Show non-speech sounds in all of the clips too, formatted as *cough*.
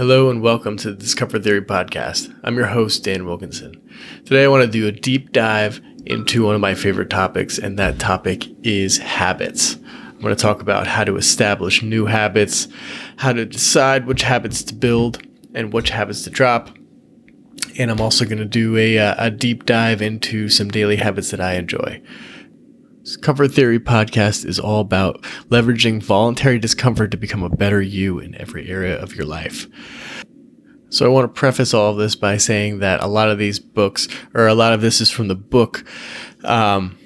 Hello and welcome to the Discomfort Theory podcast. I'm your host, Dan Wilkinson. Today I want to do a deep dive into one of my favorite topics, and that topic is habits. I'm going to talk about how to establish new habits, how to decide which habits to build, and which habits to drop. And I'm also going to do a, uh, a deep dive into some daily habits that I enjoy. Comfort Theory podcast is all about leveraging voluntary discomfort to become a better you in every area of your life. So I want to preface all of this by saying that a lot of these books, or a lot of this is from the book um,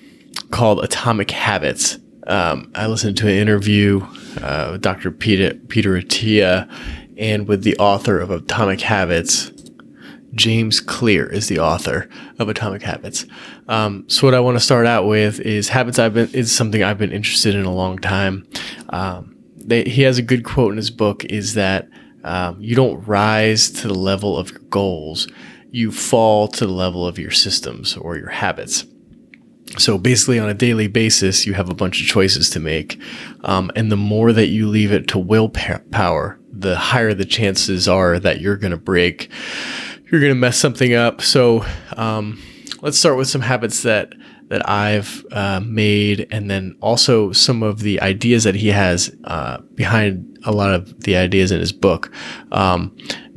called Atomic Habits. Um, I listened to an interview uh, with Dr. Peter, Peter Attia and with the author of Atomic Habits, James Clear is the author of Atomic Habits. Um, so what I want to start out with is habits. I've been is something I've been interested in a long time. Um, they, he has a good quote in his book: is that um, you don't rise to the level of your goals, you fall to the level of your systems or your habits. So basically, on a daily basis, you have a bunch of choices to make, um, and the more that you leave it to willpower, the higher the chances are that you're going to break you're going to mess something up. So um, let's start with some habits that that I've uh, made, and then also some of the ideas that he has uh, behind a lot of the ideas in his book. Um,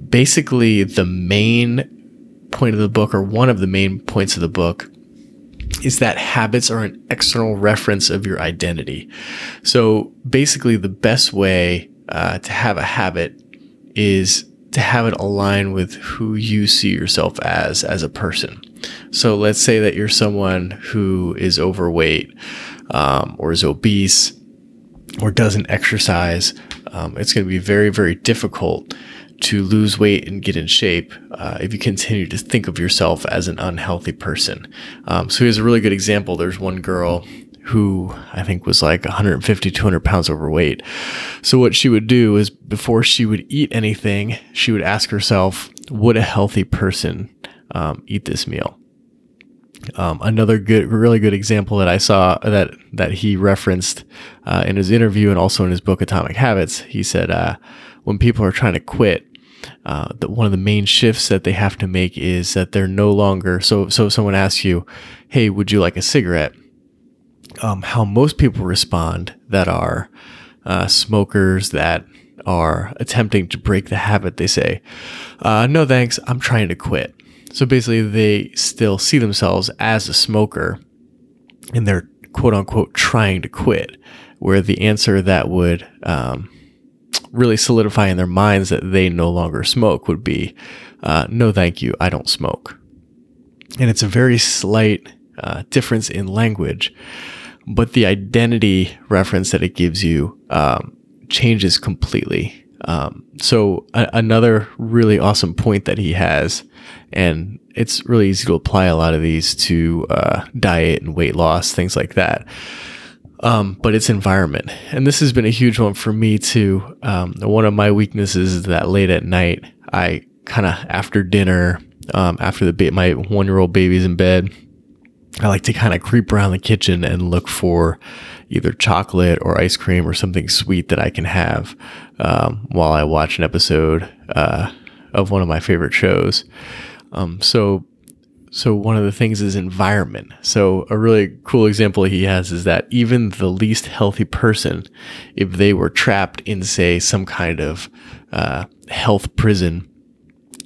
basically, the main point of the book, or one of the main points of the book, is that habits are an external reference of your identity. So basically, the best way uh, to have a habit is to have it align with who you see yourself as as a person. So let's say that you're someone who is overweight um, or is obese or doesn't exercise. Um, it's going to be very very difficult to lose weight and get in shape uh, if you continue to think of yourself as an unhealthy person. Um, so here's a really good example. There's one girl who I think was like 150, 200 pounds overweight. So, what she would do is before she would eat anything, she would ask herself, Would a healthy person um, eat this meal? Um, another good, really good example that I saw that that he referenced uh, in his interview and also in his book Atomic Habits. He said, uh, "When people are trying to quit, uh, the, one of the main shifts that they have to make is that they're no longer so. So if someone asks you, "Hey, would you like a cigarette?" Um, how most people respond that are uh, smokers that are attempting to break the habit. They say, uh, No thanks, I'm trying to quit. So basically, they still see themselves as a smoker and they're quote unquote trying to quit, where the answer that would um, really solidify in their minds that they no longer smoke would be, uh, No thank you, I don't smoke. And it's a very slight uh, difference in language but the identity reference that it gives you um, changes completely. Um, so a- another really awesome point that he has, and it's really easy to apply a lot of these to uh, diet and weight loss, things like that. Um, but it's environment, and this has been a huge one for me too. Um, one of my weaknesses is that late at night, I kind of after dinner, um, after the ba- my one year old baby's in bed, I like to kind of creep around the kitchen and look for either chocolate or ice cream or something sweet that I can have um, while I watch an episode uh, of one of my favorite shows. Um, so, so one of the things is environment. So a really cool example he has is that even the least healthy person, if they were trapped in say some kind of uh, health prison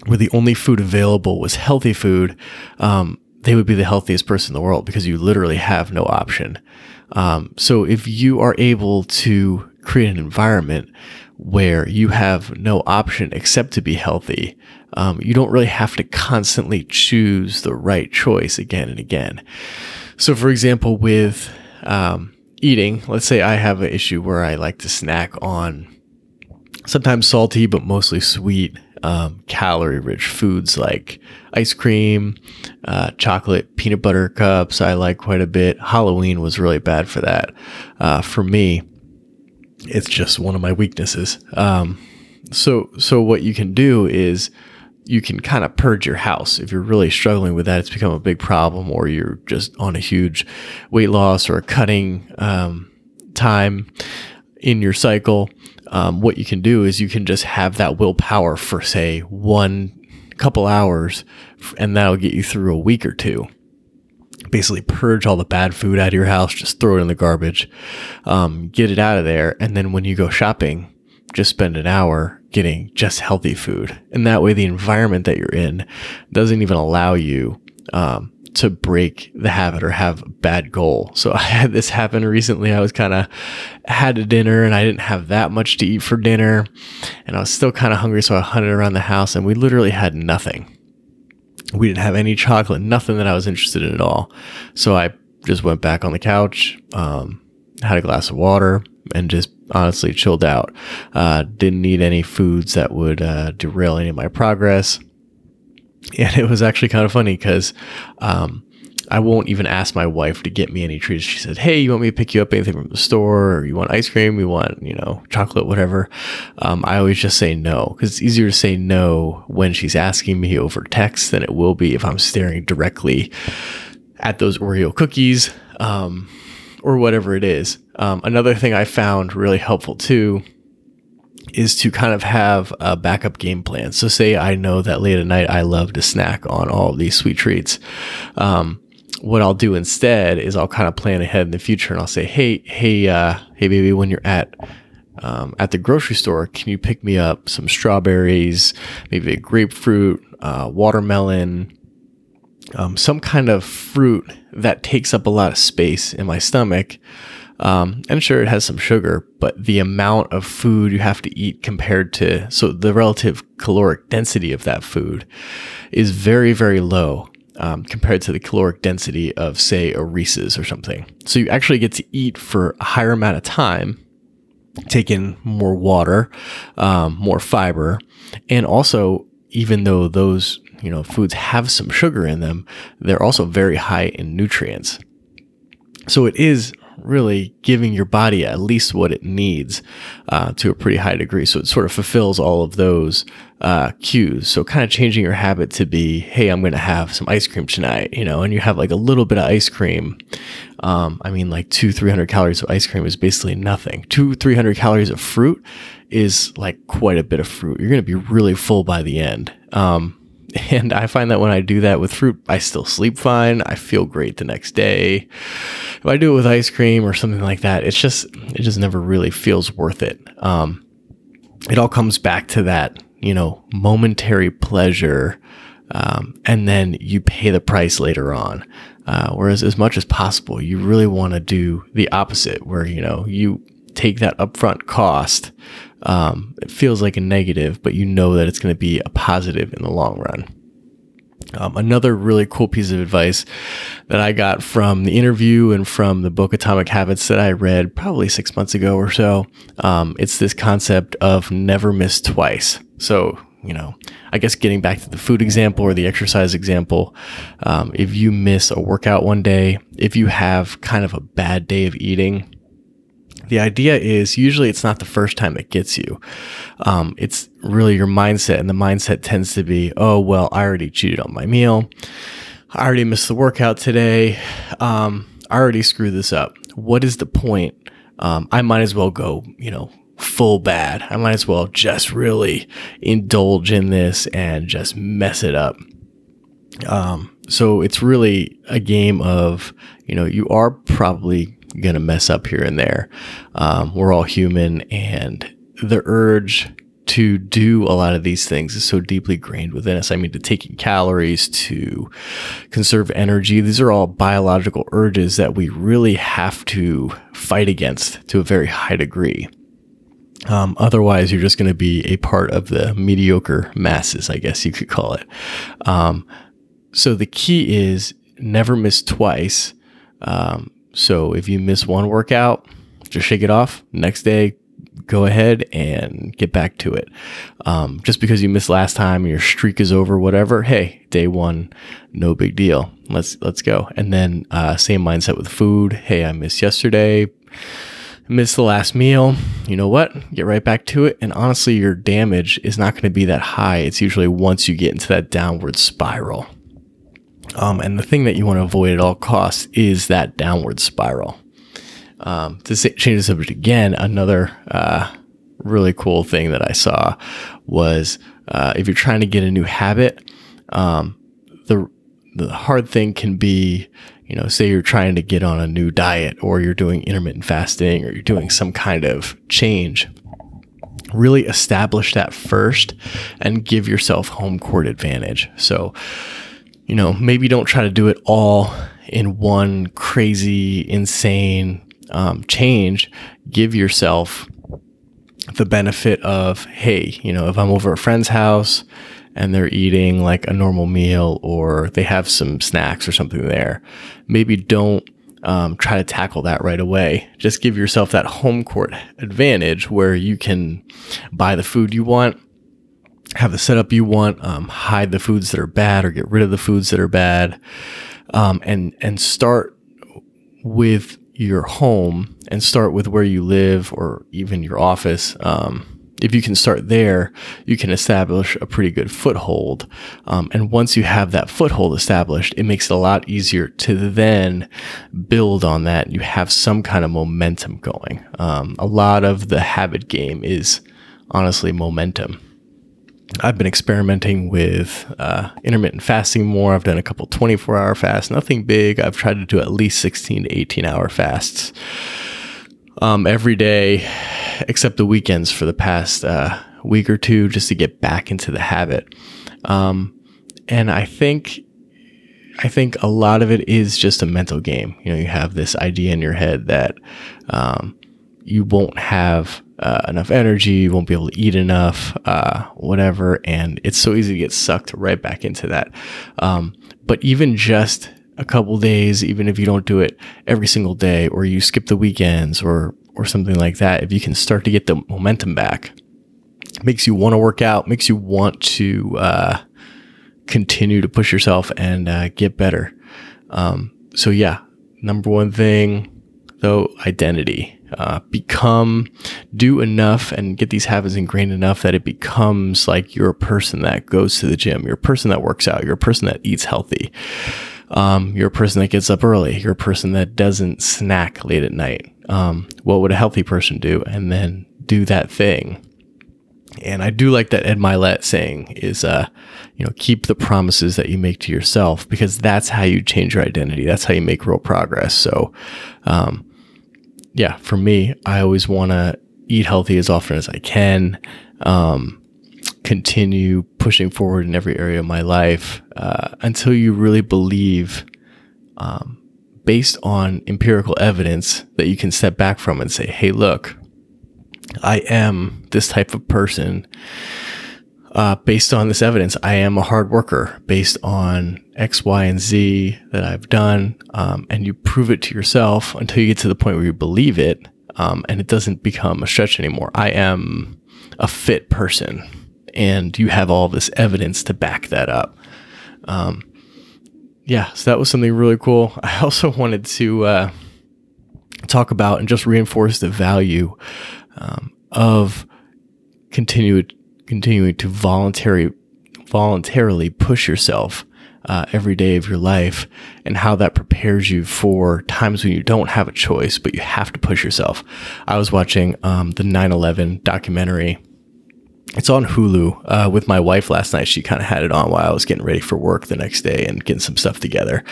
where the only food available was healthy food, um, they would be the healthiest person in the world because you literally have no option. Um, so if you are able to create an environment where you have no option except to be healthy, um, you don't really have to constantly choose the right choice again and again. So, for example, with um, eating, let's say I have an issue where I like to snack on sometimes salty, but mostly sweet um, calorie rich foods like ice cream, uh, chocolate, peanut butter cups. I like quite a bit. Halloween was really bad for that. Uh, for me, it's just one of my weaknesses. Um, so, so what you can do is you can kind of purge your house. If you're really struggling with that, it's become a big problem, or you're just on a huge weight loss or a cutting um, time in your cycle um, what you can do is you can just have that willpower for say one couple hours, and that'll get you through a week or two. Basically, purge all the bad food out of your house, just throw it in the garbage, um, get it out of there, and then when you go shopping, just spend an hour getting just healthy food. And that way, the environment that you're in doesn't even allow you um, to break the habit or have a bad goal. So *laughs* I had this happen recently. I was kind of had a dinner and I didn't have that much to eat for dinner and I was still kind of hungry. So I hunted around the house and we literally had nothing. We didn't have any chocolate, nothing that I was interested in at all. So I just went back on the couch, um, had a glass of water and just honestly chilled out. Uh, didn't need any foods that would uh, derail any of my progress *laughs* and it was actually kind of funny because um, I won't even ask my wife to get me any treats. She said, "Hey, you want me to pick you up anything from the store? Or you want ice cream? You want you know chocolate, whatever?" Um, I always just say no because it's easier to say no when she's asking me over text than it will be if I'm staring directly at those Oreo cookies um, or whatever it is. Um, another thing I found really helpful too is to kind of have a backup game plan. So, say I know that late at night I love to snack on all of these sweet treats. Um, what I'll do instead is I'll kind of plan ahead in the future and I'll say, hey, hey, uh, hey, baby, when you're at um, at the grocery store, can you pick me up some strawberries, maybe a grapefruit, uh, watermelon, um, some kind of fruit that takes up a lot of space in my stomach? Um, and sure, it has some sugar, but the amount of food you have to eat compared to, so the relative caloric density of that food is very, very low um, compared to the caloric density of, say, a Reese's or something. So you actually get to eat for a higher amount of time, take in more water, um, more fiber, and also, even though those you know foods have some sugar in them, they're also very high in nutrients. So it is really giving your body at least what it needs uh, to a pretty high degree. So it sort of fulfills all of those uh, cues. So kind of changing your habit to be, hey, I'm going to have some ice cream tonight, you know, and you have like a little bit of ice cream. Um, I mean, like two, 300 calories of ice cream is basically nothing. Two, 300 calories of fruit is like quite a bit of fruit. You're going to be really full by the end. Um, *laughs* and I find that when I do that with fruit, I still sleep fine. I feel great the next day. If I do it with ice cream or something like that, it's just, it just never really feels worth it. Um, it all comes back to that, you know, momentary pleasure. Um, and then you pay the price later on. Uh, whereas, as much as possible, you really want to do the opposite, where you know you take that upfront cost um, it feels like a negative, but you know that it's going to be a positive in the long run. Um, another really cool piece of advice that I got from the interview and from the book Atomic Habits that I read probably six months ago or so. Um, it's this concept of never miss twice. So, you know, I guess getting back to the food example or the exercise example, um, if you miss a workout one day, if you have kind of a bad day of eating, the idea is usually it's not the first time it gets you. Um, it's really your mindset, and the mindset tends to be, oh, well, I already cheated on my meal. I already missed the workout today. Um, I already screwed this up. What is the point? Um, I might as well go, you know, full bad. I might as well just really indulge in this and just mess it up. Um, so it's really a game of, you know, you are probably going to mess up here and there. Um, we're all human, and the urge to do a lot of these things is so deeply grained within us. I mean, to taking calories, to conserve energy, these are all biological urges that we really have to fight against to a very high degree. Um, otherwise, you're just going to be a part of the mediocre masses, I guess you could call it. Um, so the key is never miss twice. Um, so if you miss one workout, just shake it off. Next day, go ahead and get back to it. Um, just because you missed last time, your streak is over, whatever. Hey, day one, no big deal. Let's let's go. And then uh, same mindset with food. Hey, I missed yesterday. Missed the last meal. You know what? Get right back to it. And honestly, your damage is not going to be that high. It's usually once you get into that downward spiral. Um, and the thing that you want to avoid at all costs is that downward spiral. Um, to change the subject again, another uh, really cool thing that I saw was uh, if you're trying to get a new habit, um, the the hard thing can be, you know, say you're trying to get on a new diet or you're doing intermittent fasting or you're doing some kind of change. Really establish that first and give yourself home court advantage. So, you know, maybe don't try to do it all in one crazy, insane um, change. Give yourself the benefit of, hey, you know, if I'm over a friend's house and they're eating like a normal meal or they have some snacks or something there, maybe don't um, try to tackle that right away. Just give yourself that home court advantage where you can buy the food you want, have the setup you want, um, hide the foods that are bad or get rid of the foods that are bad, um, and and start with your home and start with where you live or even your office. Um, if you can start there, you can establish a pretty good foothold. Um, and once you have that foothold established, it makes it a lot easier to then build on that. You have some kind of momentum going. Um, a lot of the habit game is honestly momentum. I've been experimenting with uh, intermittent fasting more. I've done a couple 24 hour fasts, nothing big. I've tried to do at least 16 to 18 hour fasts um, every day, except the weekends for the past uh, week or two, just to get back into the habit. Um, and I think, I think a lot of it is just a mental game. You know, you have this idea in your head that um, you won't have uh, enough energy, you won't be able to eat enough, uh, whatever. And it's so easy to get sucked right back into that. Um, but even just a couple days, even if you don't do it every single day, or you skip the weekends, or or something like that, if you can start to get the momentum back, makes you want to work out, makes you want to uh, continue to push yourself and uh, get better. Um, so yeah, number one thing though, identity uh, become, do enough and get these habits ingrained enough that it becomes like you're a person that goes to the gym, you're a person that works out, you're a person that eats healthy. Um, you're a person that gets up early. You're a person that doesn't snack late at night. Um, what would a healthy person do? And then do that thing. And I do like that Ed Mylett saying is, uh, you know, keep the promises that you make to yourself because that's how you change your identity. That's how you make real progress. So, um, yeah, for me, I always want to eat healthy as often as I can. Um, continue pushing forward in every area of my life uh, until you really believe, um, based on empirical evidence, that you can step back from and say, hey, look, I am this type of person uh, based on this evidence, I am a hard worker based on X, Y, and Z that I've done. Um, and you prove it to yourself until you get to the point where you believe it um, and it doesn't become a stretch anymore. I am a fit person. And you have all this evidence to back that up. Um, yeah, so that was something really cool. *laughs* I also wanted to uh, talk about and just reinforce the value um, of continued continuing to voluntary, voluntarily push yourself uh, every day of your life and how that prepares you for times when you don't have a choice, but you have to push yourself. I was watching um, the 9 11 documentary. It's on Hulu uh, with my wife last night. She kind of had it on while I was getting ready for work the next day and getting some stuff together.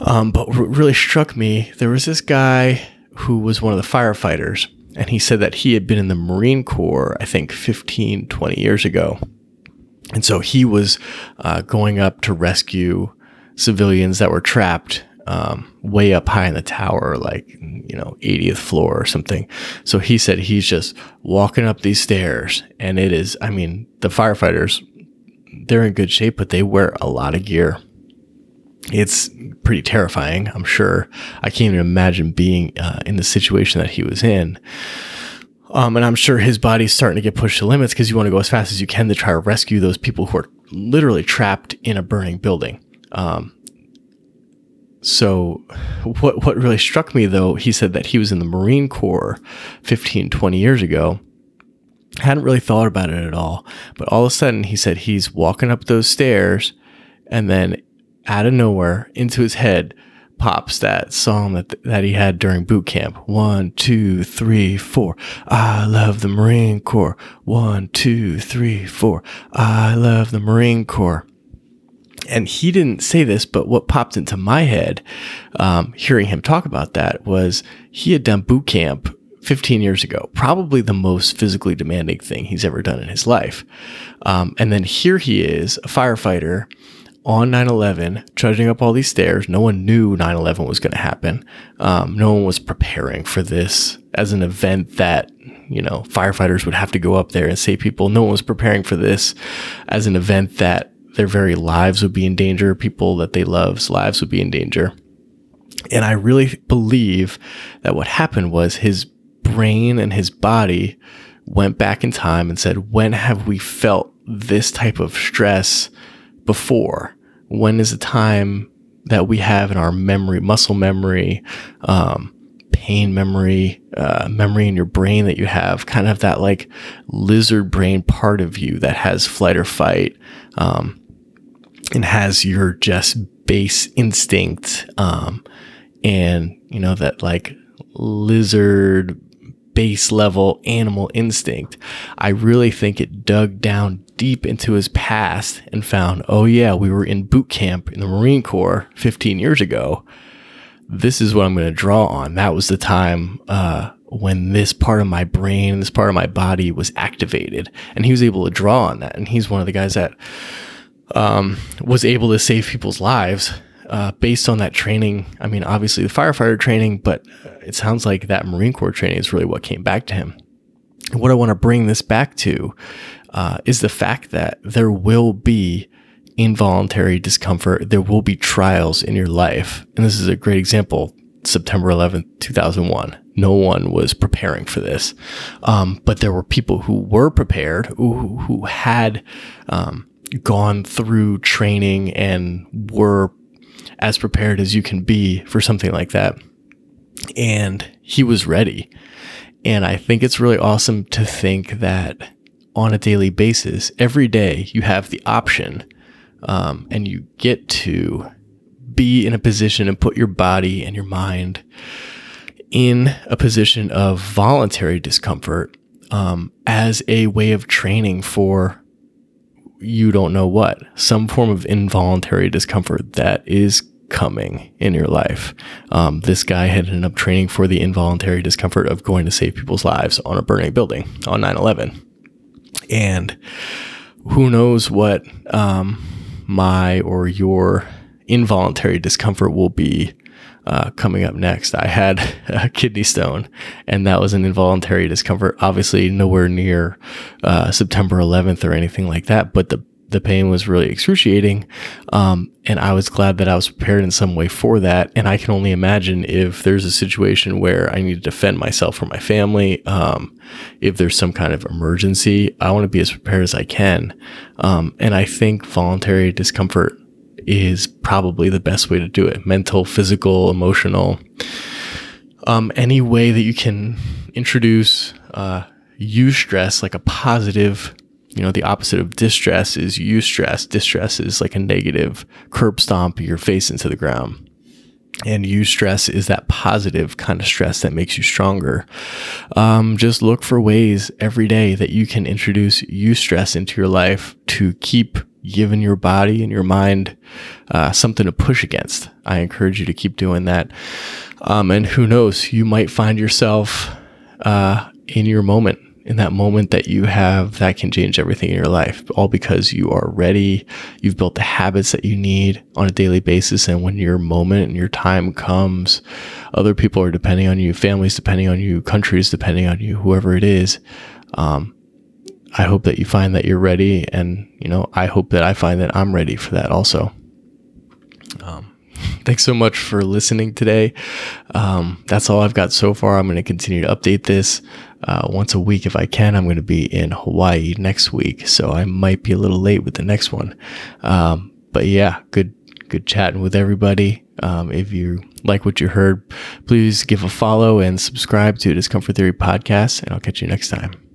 Um, but what really struck me, there was this guy who was one of the firefighters and he said that he had been in the Marine Corps, I think 15, 20 years ago. And so he was uh, going up to rescue civilians that were trapped um, way up high in the tower, like, you know, 80th floor or something. So he said he's just walking up these stairs, and it is, I mean, the firefighters, they're in good shape, but they wear a lot of gear. It's pretty terrifying, I'm sure. I can't even imagine being uh, in the situation that he was in. Um, and I'm sure his body's starting to get pushed to limits because you want to go as fast as you can to try to rescue those people who are literally trapped in a burning building. Um, so what what really struck me though, he said that he was in the Marine Corps 15, 20 years ago. Hadn't really thought about it at all. But all of a sudden he said he's walking up those stairs and then out of nowhere into his head pops that song that that he had during boot camp. One, two, three, four. I love the Marine Corps. One, two, three, four. I love the Marine Corps. And he didn't say this, but what popped into my head, um, hearing him talk about that, was he had done boot camp 15 years ago, probably the most physically demanding thing he's ever done in his life. Um, and then here he is, a firefighter on 9 11, trudging up all these stairs. No one knew 9 11 was going to happen. Um, no one was preparing for this as an event that, you know, firefighters would have to go up there and save people. No one was preparing for this as an event that their very lives would be in danger, people that they love's lives would be in danger. And I really believe that what happened was his brain and his body went back in time and said, when have we felt this type of stress before? When is the time that we have in our memory, muscle memory, um, pain memory, uh, memory in your brain that you have, kind of that like lizard brain part of you that has flight or fight, um, and has your just base instinct, um, and you know that like lizard base level animal instinct. I really think it dug down deep into his past and found, oh, yeah, we were in boot camp in the Marine Corps 15 years ago. This is what I'm going to draw on. That was the time uh, when this part of my brain, this part of my body was activated. And he was able to draw on that. And he's one of the guys that um, was able to save people's lives uh, based on that training. I mean, obviously the firefighter training, but it sounds like that Marine Corps training is really what came back to him. What I want to bring this back to uh, is the fact that there will be involuntary discomfort. There will be trials in your life. And this is a great example. September 11th, 2001. No one was preparing for this. Um, but there were people who were prepared, who, who had um, gone through training and were as prepared as you can be for something like that. And he was ready. And I think it's really awesome to think that on a daily basis, every day you have the option um, and you get to be in a position and put your body and your mind in a position of voluntary discomfort um, as a way of training for you don't know what, some form of involuntary discomfort that is coming in your life. Um, this guy had ended up training for the involuntary discomfort of going to save people's lives on a burning building on 9 11 and who knows what um, my or your involuntary discomfort will be uh, coming up next. I had *laughs* a kidney stone, and that was an involuntary discomfort. Obviously, nowhere near uh, September 11th or anything like that, but the the pain was really excruciating. Um, and I was glad that I was prepared in some way for that. And I can only imagine if there's a situation where I need to defend myself or my family, um, if there's some kind of emergency, I want to be as prepared as I can. Um, and I think voluntary discomfort is probably the best way to do it mental, physical, emotional. Um, any way that you can introduce, uh, stress like a positive you know, the opposite of distress is eustress. Distress is like a negative curb stomp your face into the ground. And eustress is that positive kind of stress that makes you stronger. Um, just look for ways every day that you can introduce eustress into your life to keep giving your body and your mind uh, something to push against. I encourage you to keep doing that. Um, and who knows, you might find yourself uh, in your moment in that moment that you have that can change everything in your life, all because you are ready. You've built the habits that you need on a daily basis. And when your moment and your time comes, other people are depending on you, families depending on you, countries depending on you, whoever it is. Um, I hope that you find that you're ready. And, you know, I hope that I find that I'm ready for that also. Um, thanks so much for listening today. Um, that's all I've got so far. I'm going to continue to update this uh, once a week if I can. I'm going to be in Hawaii next week, so I might be a little late with the next one. Um, but yeah, good good chatting with everybody. Um, if you like what you heard, please give a follow and subscribe to Discomfort Theory podcast, and I'll catch you next time.